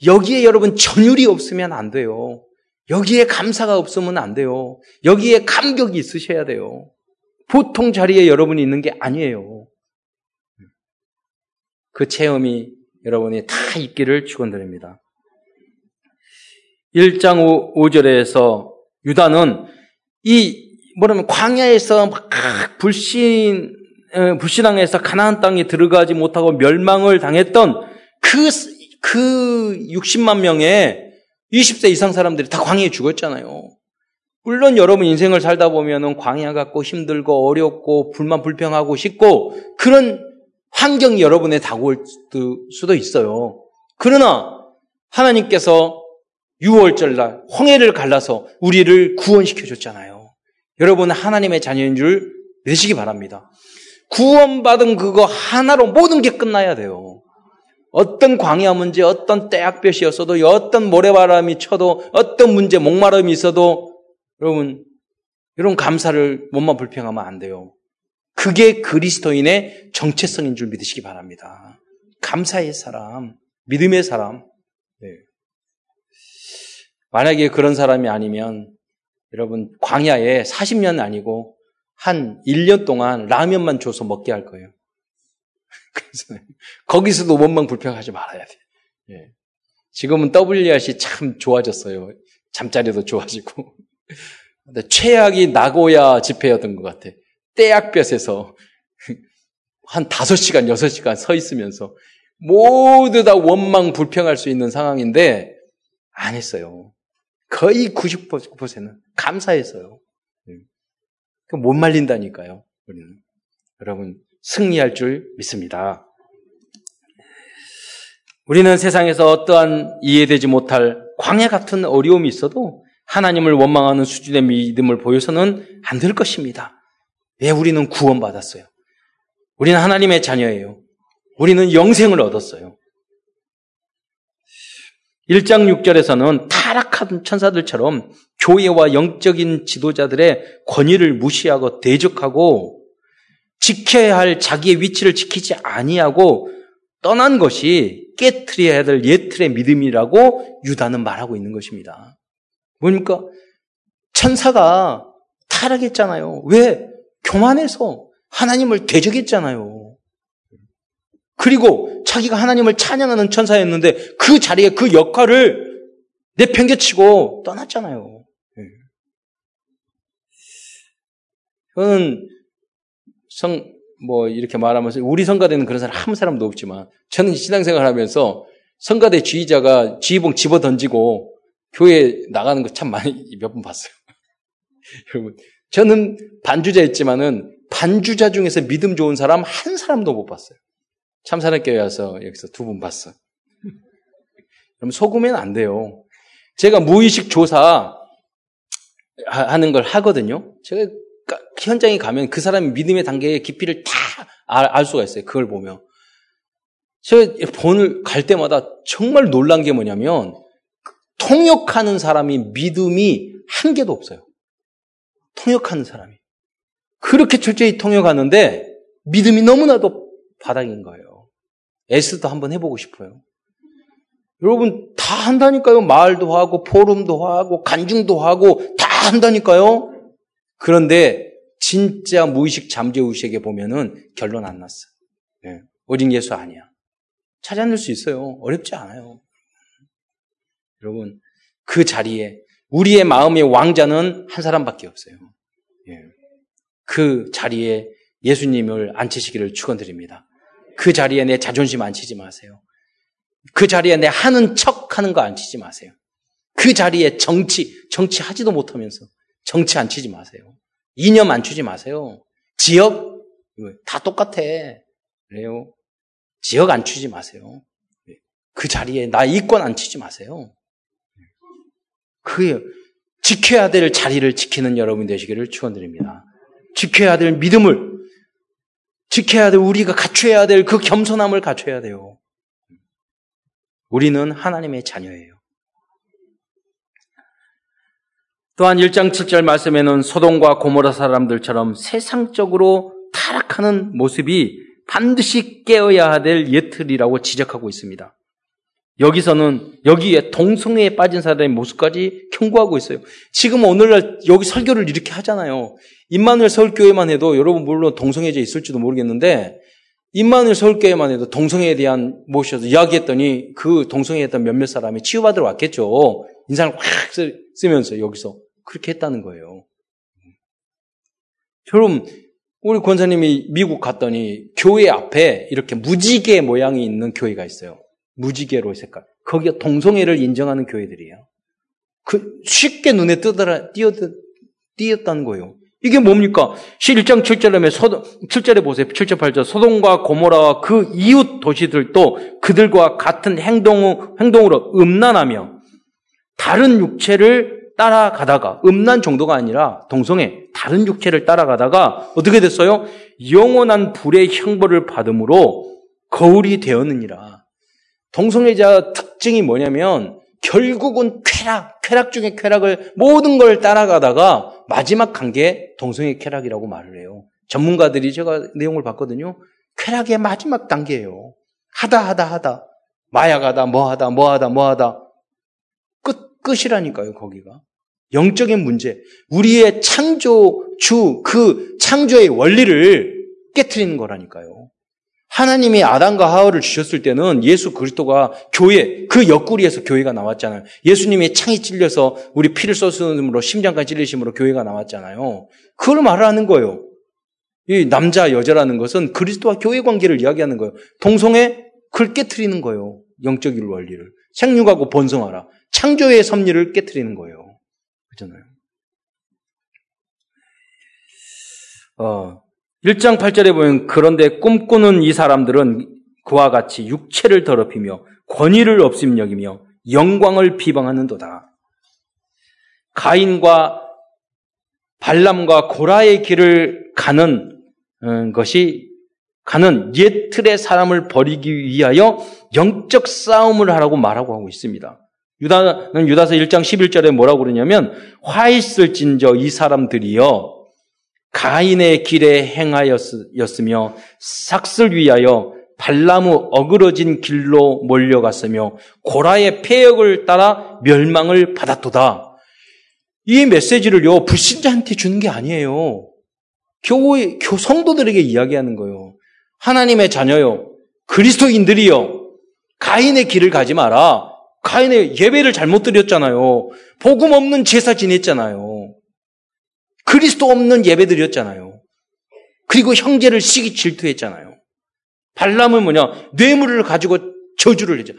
여기에 여러분 전율이 없으면 안 돼요. 여기에 감사가 없으면 안 돼요. 여기에 감격이 있으셔야 돼요. 보통 자리에 여러분이 있는 게 아니에요. 그 체험이 여러분이 다 있기를 축원드립니다. 1장 5, 절에서 유다는 이 뭐냐면 광야에서 막 불신 불신앙에서 가나안 땅에 들어가지 못하고 멸망을 당했던 그, 그 60만 명의 20세 이상 사람들이 다 광야에 죽었잖아요. 물론 여러분 인생을 살다 보면은 광야 같고 힘들고 어렵고 불만 불평하고 싶고 그런 환경이 여러분에 다가올 수도 있어요. 그러나 하나님께서 6월절 날 홍해를 갈라서 우리를 구원시켜 줬잖아요. 여러분은 하나님의 자녀인 줄 믿으시기 바랍니다. 구원받은 그거 하나로 모든 게 끝나야 돼요. 어떤 광야 문제, 어떤 때약볕이었어도, 어떤 모래바람이 쳐도, 어떤 문제, 목마름이 있어도, 여러분, 이런 감사를 몸만 불평하면 안 돼요. 그게 그리스도인의 정체성인 줄 믿으시기 바랍니다. 감사의 사람, 믿음의 사람. 네. 만약에 그런 사람이 아니면 여러분 광야에 40년 아니고 한 1년 동안 라면만 줘서 먹게 할 거예요. 그래서 거기서도 원망 불평하지 말아야 돼. 예. 지금은 WRC 참 좋아졌어요. 잠자리도 좋아지고. 근데 최악이 나고야 집회였던 것 같아. 떼약볕에서 한 5시간, 6시간 서 있으면서 모두 다 원망 불평할 수 있는 상황인데 안 했어요. 거의 99%는 감사했어요. 예. 못 말린다니까요. 우리는. 여러분, 승리할 줄 믿습니다. 우리는 세상에서 어떠한 이해되지 못할 광야 같은 어려움이 있어도 하나님을 원망하는 수준의 믿음을 보여서는 안 될 것입니다. 왜 우리는 구원받았어요? 우리는 하나님의 자녀예요. 우리는 영생을 얻었어요. 1장 6절에서는 타락한 천사들처럼 교회와 영적인 지도자들의 권위를 무시하고 대적하고 지켜야 할 자기의 위치를 지키지 아니하고 떠난 것이 깨트려야 될 예틀의 믿음이라고 유다는 말하고 있는 것입니다. 뭡니까? 천사가 타락했잖아요. 왜? 교만해서 하나님을 대적했잖아요. 그리고 자기가 하나님을 찬양하는 천사였는데 그 자리에 그 역할을 내팽개치고 떠났잖아요. 저는 성, 뭐, 이렇게 말하면서 우리 성가대는 그런 사람 한 사람도 없지만 저는 신앙생활 하면서 성가대 지휘자가 지휘봉 집어 던지고 교회 나가는 거 참 많이 몇 번 봤어요. 여러분, 저는 반주자였지만은 반주자 중에서 믿음 좋은 사람 한 사람도 못 봤어요. 참사랑교회 와서 여기서 두 분 봤어. 그럼 속으면 안 돼요. 제가 무의식 조사 하는 걸 하거든요. 제가 현장에 가면 그 사람의 믿음의 단계의 깊이를 다 알 수가 있어요. 그걸 보면. 제가 본을 갈 때마다 정말 놀란 게 뭐냐면 통역하는 사람이 믿음이 한 개도 없어요. 통역하는 사람이. 그렇게 철저히 통역하는데 믿음이 너무나도 바닥인 거예요. 에스도 한번 해보고 싶어요. 여러분 다 한다니까요. 말도 하고 포럼도 하고 간증도 하고 다 한다니까요. 그런데 진짜 무의식 잠재의식에 보면은 결론 안 났어. 네. 오직 예수 아니야. 찾아낼 수 있어요. 어렵지 않아요. 여러분 그 자리에 우리의 마음의 왕자는 한 사람밖에 없어요. 예. 그 자리에 예수님을 앉히시기를 축원드립니다. 그 자리에 내 자존심 안 치지 마세요. 그 자리에 내 하는 척 하는 거안 치지 마세요. 그 자리에 정치, 정치 하지도 못하면서 정치 안 치지 마세요. 이념 안 추지 마세요. 지역, 다 똑같아. 그래요. 지역 안 추지 마세요. 그 자리에 나 이권 안 치지 마세요. 그 지켜야 될 자리를 지키는 여러분 되시기를 축원드립니다. 지켜야 될 믿음을 지켜야 될 우리가 갖춰야 될 그 겸손함을 갖춰야 돼요. 우리는 하나님의 자녀예요. 또한 1장 7절 말씀에는 소돔과 고모라 사람들처럼 세상적으로 타락하는 모습이 반드시 깨어야 될 예틀이라고 지적하고 있습니다. 여기서는 여기에 동성애에 빠진 사람의 모습까지 경고하고 있어요. 지금 오늘날 여기 설교를 이렇게 하잖아요. 임마누엘 서울교회만 해도 여러분 물론 동성애자 있을지도 모르겠는데 임마누엘 서울교회만 해도 동성애에 대한 모셔서 이야기했더니 그 동성애했던 몇몇 사람이 치유받으러 왔겠죠. 인상을 확 쓰면서 여기서 그렇게 했다는 거예요. 여러분 우리 권사님이 미국 갔더니 교회 앞에 이렇게 무지개 모양이 있는 교회가 있어요. 무지개로 색깔. 거기가 동성애를 인정하는 교회들이에요. 그 쉽게 눈에 뜨더라 띄었 띄었다는 거예요. 이게 뭡니까? 1장 7절에 소동, 7절에 보세요. 7절 8절. 소동과 고모라와 그 이웃 도시들도 그들과 같은 행동, 행동으로 음란하며 다른 육체를 따라가다가 음란 정도가 아니라 동성애 다른 육체를 따라가다가 어떻게 됐어요? 영원한 불의 형벌을 받음으로 거울이 되었느니라. 동성애자 특징이 뭐냐면 결국은 쾌락, 쾌락 중에 쾌락을 모든 걸 따라가다가 마지막 단계 동성애 쾌락이라고 말을 해요. 전문가들이 제가 내용을 봤거든요. 쾌락의 마지막 단계예요. 하다 하다 하다 마약하다 뭐하다 뭐하다 뭐하다 끝 끝이라니까요 거기가 영적인 문제 우리의 창조주 그 창조의 원리를 깨뜨리는 거라니까요. 하나님이 아담과 하와를 주셨을 때는 예수 그리스도가 교회 그 옆구리에서 교회가 나왔잖아요. 예수님의 창이 찔려서 우리 피를 쏟으므로 심장까지 찔리심으로 교회가 나왔잖아요. 그걸 말하는 거예요. 이 남자 여자라는 것은 그리스도와 교회 관계를 이야기하는 거예요. 동성애 그걸 깨뜨리는 거예요. 영적 원리를 생육하고 번성하라. 창조의 섭리를 깨뜨리는 거예요. 그렇잖아요. 어, 1장 8절에 보면 그런데 꿈꾸는 이 사람들은 그와 같이 육체를 더럽히며 권위를 없음 여기며 영광을 비방하는도다. 가인과 발람과 고라의 길을 가는 어, 것이 가는 옛 틀의 사람을 버리기 위하여 영적 싸움을 하라고 말하고 하고 있습니다. 유다는 유다서 1장 11절에 뭐라고 그러냐면 화 있을진저 이 사람들이여 가인의 길에 행하였으며 삭슬 위하여 발나무 어그러진 길로 몰려갔으며 고라의 폐역을 따라 멸망을 받았도다. 이 메시지를요 불신자한테 주는 게 아니에요. 교회 교 성도들에게 이야기하는 거예요. 하나님의 자녀요, 그리스도인들이요, 가인의 길을 가지 마라. 가인의 예배를 잘못 드렸잖아요. 복음 없는 제사 지냈잖아요. 그리스도 없는 예배 드렸잖아요. 그리고 형제를 시기 질투했잖아요. 발람은 뭐냐? 뇌물을 가지고 저주를 했죠.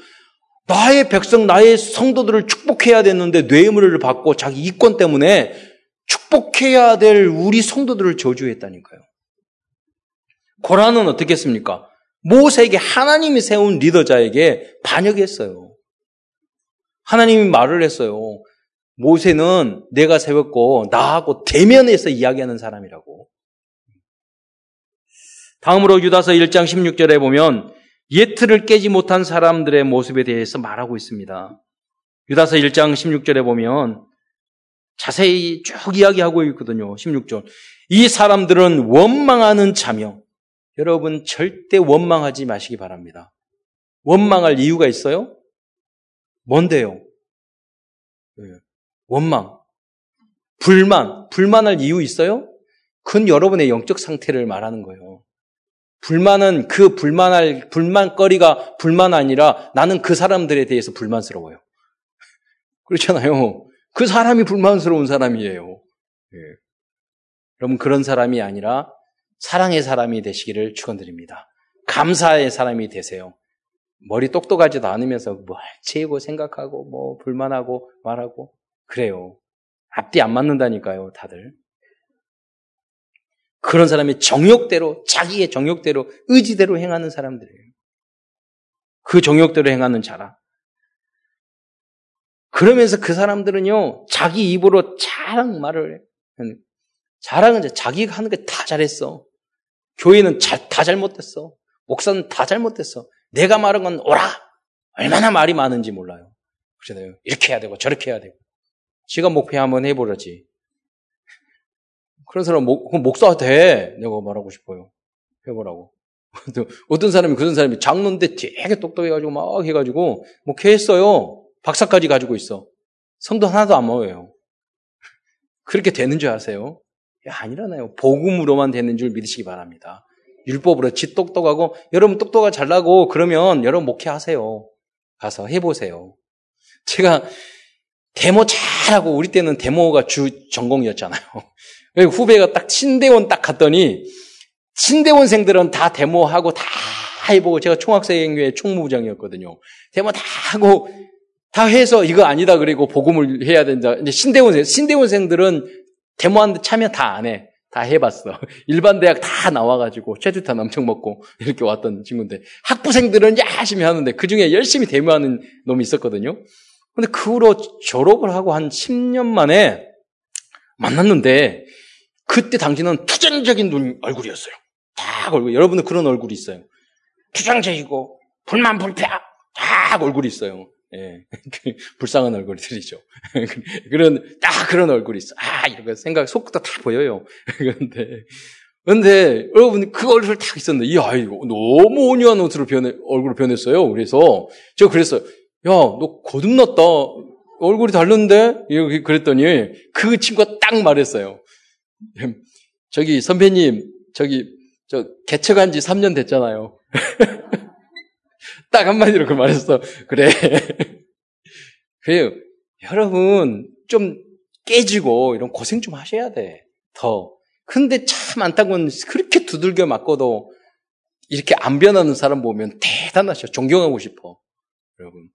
나의 백성, 나의 성도들을 축복해야 되는데 뇌물을 받고 자기 이권 때문에 축복해야 될 우리 성도들을 저주했다니까요. 고라는 어떻게 했습니까? 모세에게 하나님이 세운 리더자에게 반역했어요. 하나님이 말을 했어요. 모세는 내가 세웠고 나하고 대면해서 이야기하는 사람이라고. 다음으로 유다서 1장 16절에 보면 예틀을 깨지 못한 사람들의 모습에 대해서 말하고 있습니다. 유다서 1장 16절에 보면 자세히 쭉 이야기하고 있거든요. 16절. 이 사람들은 원망하는 자며 여러분 절대 원망하지 마시기 바랍니다. 원망할 이유가 있어요? 뭔데요? 예. 원망, 불만, 불만할 이유 있어요? 그건 여러분의 영적 상태를 말하는 거예요. 불만은 그 불만할, 불만거리가 불만 아니라 나는 그 사람들에 대해서 불만스러워요. 그렇잖아요. 그 사람이 불만스러운 사람이에요. 예. 여러분 그런 사람이 아니라 사랑의 사람이 되시기를 축원드립니다. 감사의 사람이 되세요. 머리 똑똑하지도 않으면서 뭘 채우고 생각하고 뭐 불만하고 말하고 그래요. 앞뒤 안 맞는다니까요, 다들. 그런 사람이 정욕대로 자기의 정욕대로 의지대로 행하는 사람들이에요. 그 정욕대로 행하는 자라. 그러면서 그 사람들은요, 자기 입으로 자랑 말을 해. 자랑은 자기가 하는 게 다 잘했어. 교회는 자, 다 잘못됐어. 목사는 다 잘못됐어. 내가 말한 건 오라! 얼마나 말이 많은지 몰라요. 그러잖아요. 이렇게 해야 되고 저렇게 해야 되고. 지가 목표 한번 해보라지. 그런 사람 목, 목사 돼. 내가 말하고 싶어요. 해보라고. 어떤 사람이 그런 사람이 장로인데 되게 똑똑해가지고 막 해가지고 목회했어요. 박사까지 가지고 있어. 성도 하나도 안 모여요. 그렇게 되는 줄 아세요? 야, 아니라나요. 복음으로만 되는 줄 믿으시기 바랍니다. 율법으로 지 똑똑하고 여러분 똑똑하 잘나고 그러면 여러분 목회하세요. 가서 해보세요. 제가 데모 잘하고 우리 때는 데모가 주 전공이었잖아요. 후배가 딱 신대원 딱 갔더니 신대원생들은 다 데모하고 다 해보고 제가 총학생회 총무부장이었거든요. 데모 다 하고 다 해서 이거 아니다 그리고 복음을 해야 된다. 이제 신대원생 신대원생들은 데모하는데 참여 다 안 해. 다 해봤어. 일반 대학 다 나와가지고 최주탄 엄청 먹고 이렇게 왔던 친구인데 학부생들은 열심히 하는데 그 중에 열심히 데모하는 놈이 있었거든요. 근데 그 후로 졸업을 하고 한 10년 만에 만났는데 그때 당신은 투쟁적인 눈 얼굴이었어요. 딱 얼굴. 여러분은 그런 얼굴이 있어요. 투쟁적이고 불만 불패 딱 얼굴이 있어요. 예. 불쌍한 얼굴들이죠. 그런, 딱 그런 얼굴이 있어. 아, 이런 생각, 속도 다 보여요. 그런데, 근데, 여러분, 그 얼굴 딱 있었는데, 이 아이고, 너무 온유한 옷으로 변해, 얼굴을 변했어요. 그래서, 제가 그랬어요. 야, 너 거듭났다. 얼굴이 다른데? 이렇게 그랬더니, 그 친구가 딱 말했어요. 저기, 선배님, 저기, 저, 개척한 지 3년 됐잖아요. 딱 한마디로 그 말했어. 그래. 그래요. 여러분, 좀 깨지고 이런 고생 좀 하셔야 돼. 더. 근데 참 안타까운 그렇게 두들겨 맞고도 이렇게 안 변하는 사람 보면 대단하셔. 존경하고 싶어. 여러분.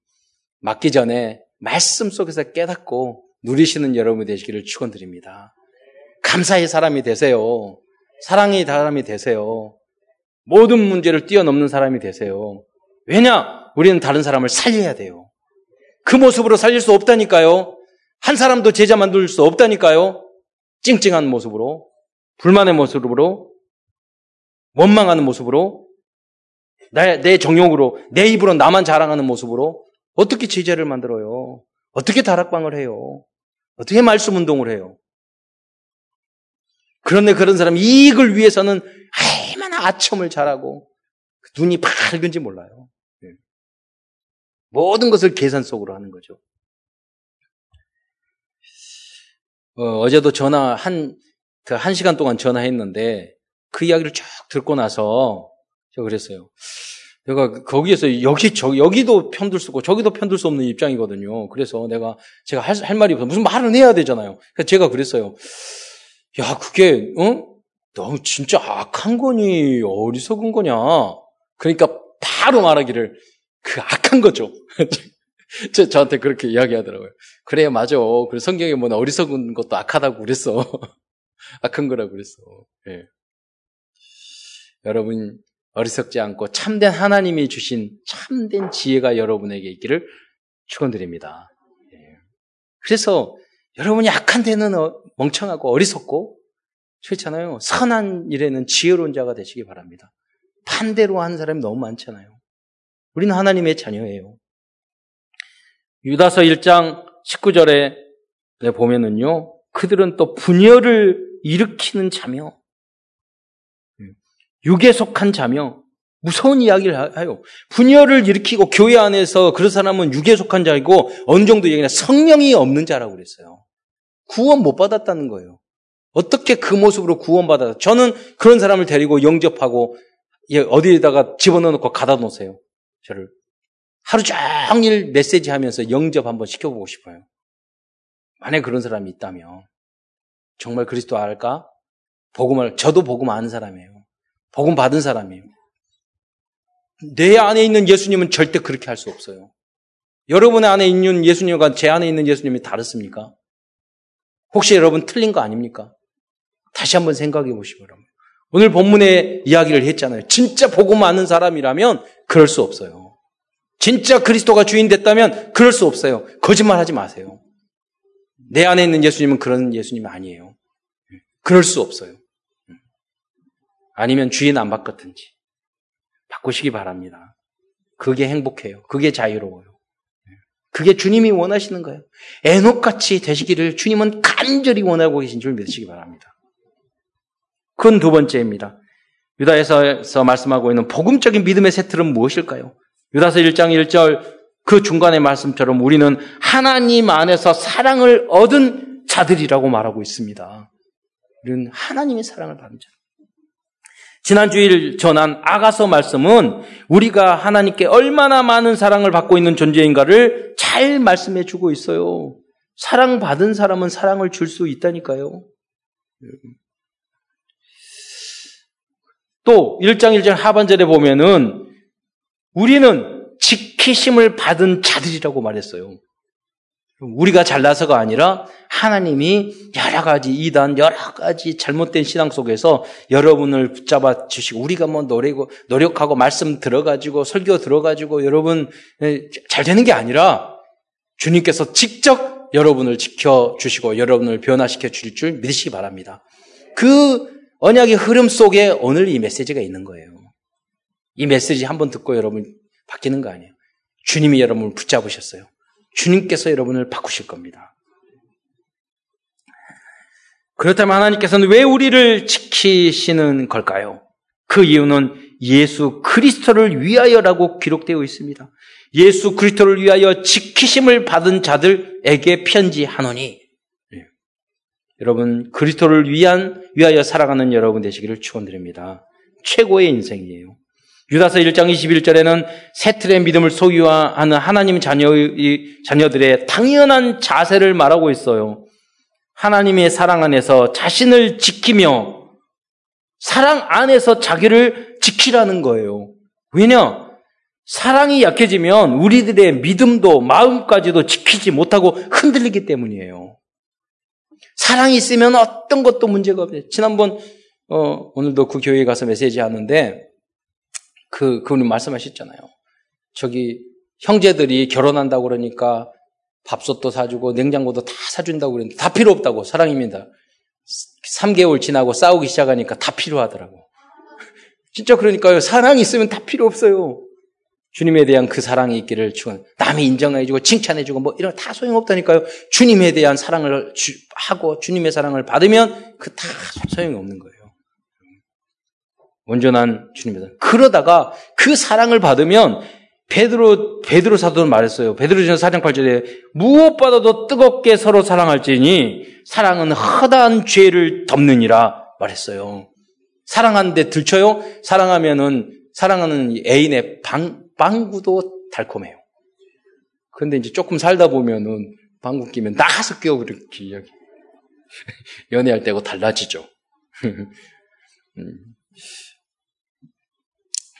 맞기 전에 말씀 속에서 깨닫고 누리시는 여러분이 되시기를 축원드립니다. 감사의 사람이 되세요. 사랑의 사람이 되세요. 모든 문제를 뛰어넘는 사람이 되세요. 왜냐? 우리는 다른 사람을 살려야 돼요. 그 모습으로 살릴 수 없다니까요. 한 사람도 제자 만들 수 없다니까요. 찡찡한 모습으로, 불만의 모습으로, 원망하는 모습으로, 내, 내 정욕으로, 내 입으로 나만 자랑하는 모습으로 어떻게 제자를 만들어요? 어떻게 다락방을 해요? 어떻게 말씀 운동을 해요? 그런데 그런 사람 이익을 위해서는 얼마나 아첨을 잘하고 눈이 밝은지 몰라요. 모든 것을 계산 속으로 하는 거죠. 어, 제도 전화 한, 그 한 시간 동안 전화했는데 그 이야기를 쭉 듣고 나서 제가 그랬어요. 내가 거기에서 여기, 저, 여기도 편들 수 없고 저기도 편들 수 없는 입장이거든요. 그래서 내가 제가 할, 할 말이 없어. 무슨 말은 해야 되잖아요. 그래서 제가 그랬어요. 야, 그게, 어? 너 진짜 악한 거니? 어리석은 거냐? 그러니까 바로 말하기를 그 악한 거죠. 저, 저한테 그렇게 이야기하더라고요. 그래, 맞아. 그래, 성경에 뭐 어리석은 것도 악하다고 그랬어. 악한 거라고 그랬어. 네. 여러분, 어리석지 않고 참된 하나님이 주신 참된 지혜가 여러분에게 있기를 축원드립니다. 네. 그래서 여러분이 악한 데는 어, 멍청하고 어리석고 그렇잖아요. 선한 일에는 지혜로운 자가 되시기 바랍니다. 반대로 하는 사람이 너무 많잖아요. 우리는 하나님의 자녀예요. 유다서 1장 19절에 보면은요, 그들은 또 분열을 일으키는 자며, 육에 속한 자며, 무서운 이야기를 해요. 분열을 일으키고 교회 안에서 그런 사람은 육에 속한 자이고 어느 정도 얘기냐 성령이 없는 자라고 그랬어요. 구원 못 받았다는 거예요. 어떻게 그 모습으로 구원받아? 저는 그런 사람을 데리고 영접하고 어디에다가 집어넣어놓고 가다 놓으세요. 저를 하루 종일 메시지 하면서 영접 한번 시켜보고 싶어요. 만약 그런 사람이 있다면 정말 그리스도 알까? 복음을 저도 복음 아는 사람이에요. 복음 받은 사람이에요. 내 안에 있는 예수님은 절대 그렇게 할 수 없어요. 여러분의 안에 있는 예수님과 제 안에 있는 예수님이 다르습니까? 혹시 여러분 틀린 거 아닙니까? 다시 한번 생각해 보시기 바랍니다. 오늘 본문에 이야기를 했잖아요. 진짜 복음 아는 사람이라면 그럴 수 없어요. 진짜 그리스도가 주인 됐다면 그럴 수 없어요. 거짓말 하지 마세요. 내 안에 있는 예수님은 그런 예수님 아니에요. 그럴 수 없어요. 아니면 주인 안 바꿨든지 바꾸시기 바랍니다. 그게 행복해요. 그게 자유로워요. 그게 주님이 원하시는 거예요. 애녹같이 되시기를 주님은 간절히 원하고 계신 줄 믿으시기 바랍니다. 그건 두 번째입니다. 유다에서 말씀하고 있는 복음적인 믿음의 세트는 무엇일까요? 유다서 1장 1절 그 중간의 말씀처럼 우리는 하나님 안에서 사랑을 얻은 자들이라고 말하고 있습니다. 우리는 하나님의 사랑을 받은 자. 지난 주일 전한 아가서 말씀은 우리가 하나님께 얼마나 많은 사랑을 받고 있는 존재인가를 잘 말씀해 주고 있어요. 사랑받은 사람은 사랑을 줄 수 있다니까요. 또 1장 1절 하반절에 보면은 우리는 지키심을 받은 자들이라고 말했어요. 우리가 잘나서가 아니라 하나님이 여러 가지 이단, 여러 가지 잘못된 신앙 속에서 여러분을 붙잡아 주시고 우리가 뭐 노리고 노력하고 말씀 들어가지고 설교 들어가지고 여러분 잘 되는 게 아니라 주님께서 직접 여러분을 지켜 주시고 여러분을 변화시켜 주실 줄 믿으시기 바랍니다. 그 언약의 흐름 속에 오늘 이 메시지가 있는 거예요. 이 메시지 한번 듣고 여러분 바뀌는 거 아니에요. 주님이 여러분을 붙잡으셨어요. 주님께서 여러분을 바꾸실 겁니다. 그렇다면 하나님께서는 왜 우리를 지키시는 걸까요? 그 이유는 예수 그리스도를 위하여라고 기록되어 있습니다. 예수 그리스도를 위하여 지키심을 받은 자들에게 편지하노니 네. 여러분 그리스도를 위한 위하여 살아가는 여러분 되시기를 축원드립니다. 최고의 인생이에요. 유다서 1장 21절에는 세틀의 믿음을 소유하는 하나님 자녀의, 자녀들의 당연한 자세를 말하고 있어요. 하나님의 사랑 안에서 자신을 지키며 사랑 안에서 자기를 지키라는 거예요. 왜냐? 사랑이 약해지면 우리들의 믿음도 마음까지도 지키지 못하고 흔들리기 때문이에요. 사랑이 있으면 어떤 것도 문제가 없어요. 지난번 어, 오늘도 그 교회에 가서 메시지 하는데 그, 그분이 말씀하셨잖아요. 저기 형제들이 결혼한다고 그러니까 밥솥도 사주고 냉장고도 다 사준다고 그랬는데 다 필요 없다고 사랑입니다. 3개월 지나고 싸우기 시작하니까 다 필요하더라고. 진짜 그러니까요. 사랑이 있으면 다 필요 없어요. 주님에 대한 그 사랑이 있기를 주원. 남이 인정해주고 칭찬해주고 뭐 이런 다 소용없다니까요. 주님에 대한 사랑을 주, 하고 주님의 사랑을 받으면 그 다 소용이 없는 거예요. 온전한 주님입니다. 그러다가 그 사랑을 받으면 베드로 베드로 사도는 말했어요. 베드로전 4장 8절에 무엇보다도 뜨겁게 서로 사랑할지니 사랑은 허다한 죄를 덮느니라 말했어요. 사랑하는데 들쳐요? 사랑하면은 사랑하는 애인의 방 방구도 달콤해요. 근데 이제 조금 살다 보면은 방구 끼면 나가서 끼워 그렇게 여기 연애할 때고 달라지죠. 음.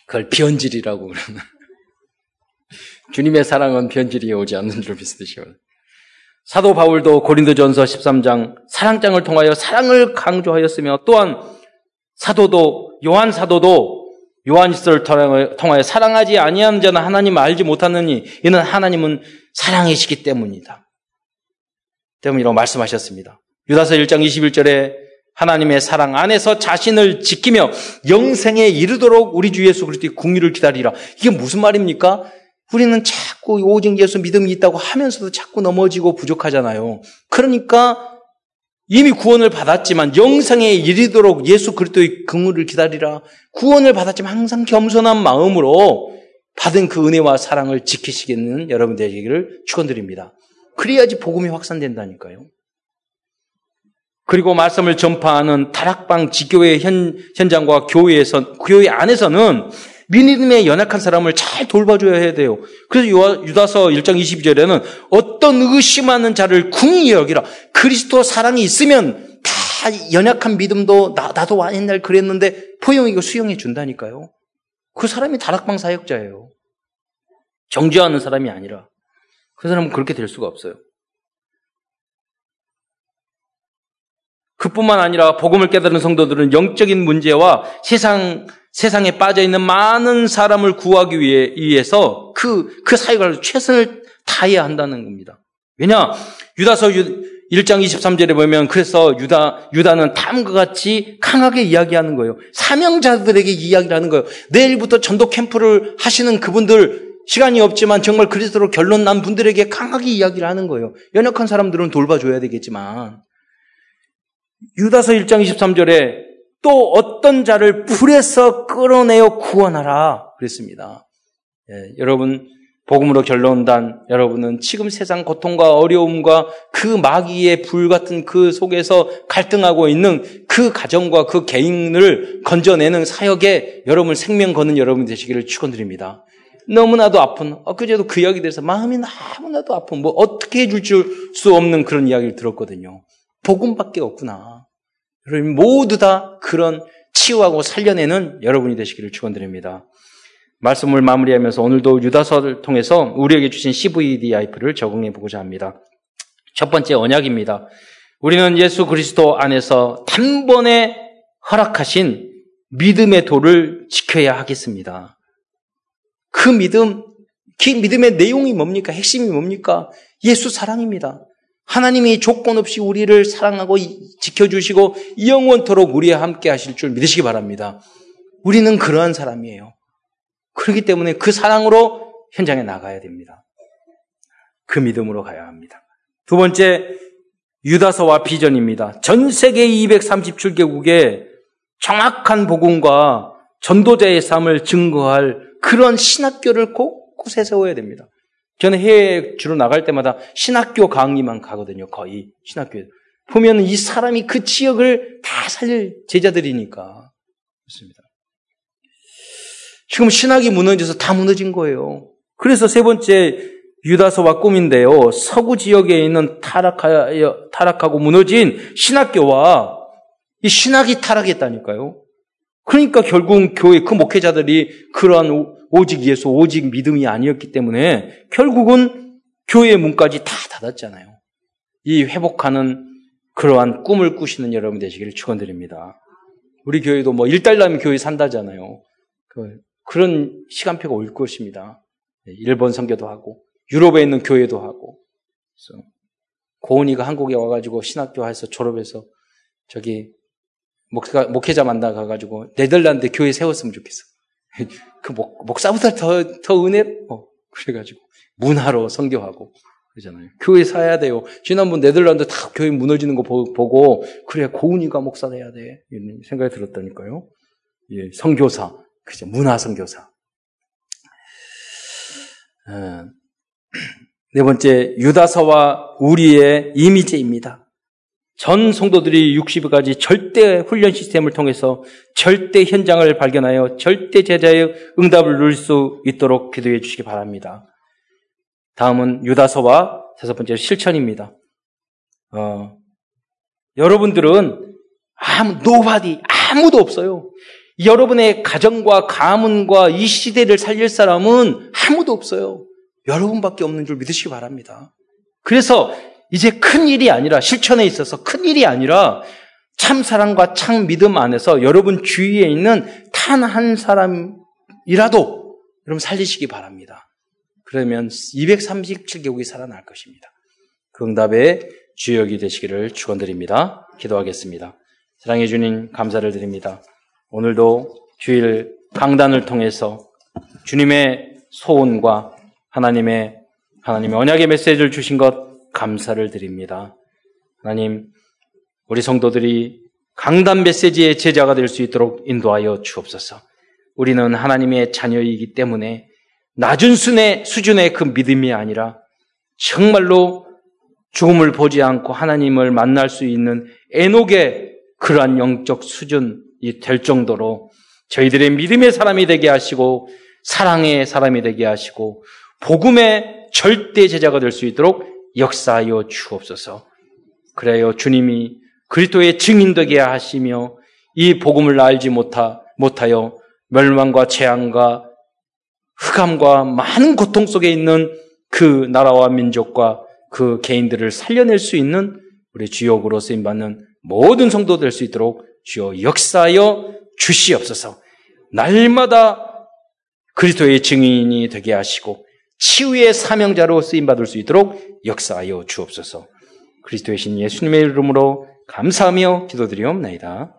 그걸 변질이라고 그러나. 주님의 사랑은 변질이 오지 않는 줄 믿으시오. 사도 바울도 고린도전서 13장 사랑장을 통하여 사랑을 강조하였으며 또한 사도도 요한 사도도 요한일서를 통하여 사랑하지 아니하는 자는 하나님 알지 못하느니 이는 하나님은 사랑이시기 때문이다. 때문이라고 말씀하셨습니다. 유다서 1장 21절에 하나님의 사랑 안에서 자신을 지키며 영생에 이르도록 우리 주 예수 그리스도의 궁유를 기다리라. 이게 무슨 말입니까? 우리는 자꾸 오직 예수 믿음이 있다고 하면서도 자꾸 넘어지고 부족하잖아요. 그러니까 이미 구원을 받았지만 영생에 이르도록 예수 그리스도의 긍휼을 기다리라. 구원을 받았지만 항상 겸손한 마음으로 받은 그 은혜와 사랑을 지키시겠는 여러분 되기를 축원드립니다. 그래야지 복음이 확산된다니까요. 그리고 말씀을 전파하는 다락방 지교회 현, 현장과 교회에서, 교회 안에서는 믿음에 연약한 사람을 잘 돌봐줘야 해야 돼요. 그래서 유다서 1장 22절에는 어떤 의심하는 자를 궁히 여기라. 그리스도 사랑이 있으면 다 연약한 믿음도 나, 나도 옛날 그랬는데 포용이고 수용해 준다니까요. 그 사람이 다락방 사역자예요. 정죄하는 사람이 아니라. 그 사람은 그렇게 될 수가 없어요. 그뿐만 아니라 복음을 깨달은 성도들은 영적인 문제와 세상 세상에 빠져 있는 많은 사람을 구하기 위해 위해서 그 그 사역을 최선을 다해야 한다는 겁니다. 왜냐 유다서 1장 23절에 보면 그래서 유다 유다는 다음과 같이 강하게 이야기하는 거예요. 사명자들에게 이야기를 하는 거예요. 내일부터 전도 캠프를 하시는 그분들 시간이 없지만 정말 그리스도로 결론 난 분들에게 강하게 이야기를 하는 거예요. 연약한 사람들은 돌봐줘야 되겠지만 유다서 1장 23절에 또 어떤 자를 불에서 끌어내어 구원하라 그랬습니다. 예, 여러분 복음으로 결론단 여러분은 지금 세상 고통과 어려움과 그 마귀의 불 같은 그 속에서 갈등하고 있는 그 가정과 그 개인을 건져내는 사역에 여러분 생명 거는 여러분 되시기를 축원드립니다. 너무나도 아픈 엊그제도 그 이야기 대해서 마음이 너무나도 아픈 뭐 어떻게 해줄 수 없는 그런 이야기를 들었거든요. 복음밖에 없구나. 여러분 모두 다 그런 치유하고 살려내는 여러분이 되시기를 축원드립니다. 말씀을 마무리하면서 오늘도 유다서를 통해서 우리에게 주신 CVDIP를 적응해 보고자 합니다. 첫 번째 언약입니다. 우리는 예수 그리스도 안에서 단번에 허락하신 믿음의 도를 지켜야 하겠습니다. 그 믿음, 그 믿음의 내용이 뭡니까? 핵심이 뭡니까? 예수 사랑입니다. 하나님이 조건 없이 우리를 사랑하고 지켜주시고 영원토록 우리와 함께 하실 줄 믿으시기 바랍니다. 우리는 그러한 사람이에요. 그렇기 때문에 그 사랑으로 현장에 나가야 됩니다. 그 믿음으로 가야 합니다. 두 번째, 유다서와 비전입니다. 전 세계 237개국에 정확한 복음과 전도자의 삶을 증거할 그런 신학교를 곳곳에 세워야 됩니다. 저는 해외 주로 나갈 때마다 신학교 강의만 가거든요. 거의 신학교에. 보면 이 사람이 그 지역을 다 살릴 제자들이니까. 그렇습니다. 지금 신학이 무너져서 다 무너진 거예요. 그래서 세 번째 유다서와 꿈인데요. 서구 지역에 있는 타락하여, 타락하고 무너진 신학교와 이 신학이 타락했다니까요. 그러니까 결국 교회 그 목회자들이 그러한 오직 예수, 오직 믿음이 아니었기 때문에 결국은 교회의 문까지 다 닫았잖아요. 이 회복하는 그러한 꿈을 꾸시는 여러분 되시기를 축원드립니다. 우리 교회도 뭐 일달라면 교회 산다잖아요. 그 그런 시간표가 올 것입니다. 네, 일본 선교도 하고 유럽에 있는 교회도 하고 고은이가 한국에 와가지고 신학교 해서 졸업해서 저기 목사, 목회자 만나 가가지고 네덜란드 교회 세웠으면 좋겠어. 그 목, 목사보다 더, 더 은혜, 어, 그래가지고 문화로 선교하고 그러잖아요. 교회 사야 돼요. 지난번 네덜란드 다 교회 무너지는 거 보 고 그래 고은이가 목사 돼야 돼 이런 생각이 들었다니까요. 예, 선교사 그죠? 문화선교사. 어, 네 번째, 유다서와 우리의 이미지입니다. 전 성도들이 60일까지 절대 훈련 시스템을 통해서 절대 현장을 발견하여 절대 제자의 응답을 누릴 수 있도록 기도해 주시기 바랍니다. 다음은 유다서와 다섯 번째 실천입니다. 어, 여러분들은 아무, nobody, 아무도 없어요. 여러분의 가정과 가문과 이 시대를 살릴 사람은 아무도 없어요. 여러분밖에 없는 줄 믿으시기 바랍니다. 그래서 이제 큰 일이 아니라 실천에 있어서 큰 일이 아니라 참 사랑과 참 믿음 안에서 여러분 주위에 있는 단 한 사람이라도 여러분 살리시기 바랍니다. 그러면 237개국이 살아날 것입니다. 그 응답의 주역이 되시기를 축원드립니다. 기도하겠습니다. 사랑해 주님 감사를 드립니다. 오늘도 주일 강단을 통해서 주님의 소원과 하나님의 하나님의 언약의 메시지를 주신 것 감사를 드립니다. 하나님, 우리 성도들이 강단 메시지의 제자가 될 수 있도록 인도하여 주옵소서. 우리는 하나님의 자녀이기 때문에 낮은 순의 수준의 그 믿음이 아니라 정말로 죽음을 보지 않고 하나님을 만날 수 있는 에녹의 그러한 영적 수준, 될 정도로 저희들의 믿음의 사람이 되게 하시고 사랑의 사람이 되게 하시고 복음의 절대 제자가 될 수 있도록 역사하여 주옵소서. 그래요 주님이 그리스도의 증인 되게 하시며 이 복음을 알지 못하, 못하여 멸망과 재앙과 흑암과 많은 고통 속에 있는 그 나라와 민족과 그 개인들을 살려낼 수 있는 우리 주역으로 쓰임 받는 모든 성도 될 수 있도록 주여 역사하여 주시옵소서. 날마다 그리스도의 증인이 되게 하시고 치유의 사명자로 쓰임 받을 수 있도록 역사하여 주옵소서. 그리스도의 신 예수님의 이름으로 감사하며 기도드리옵나이다.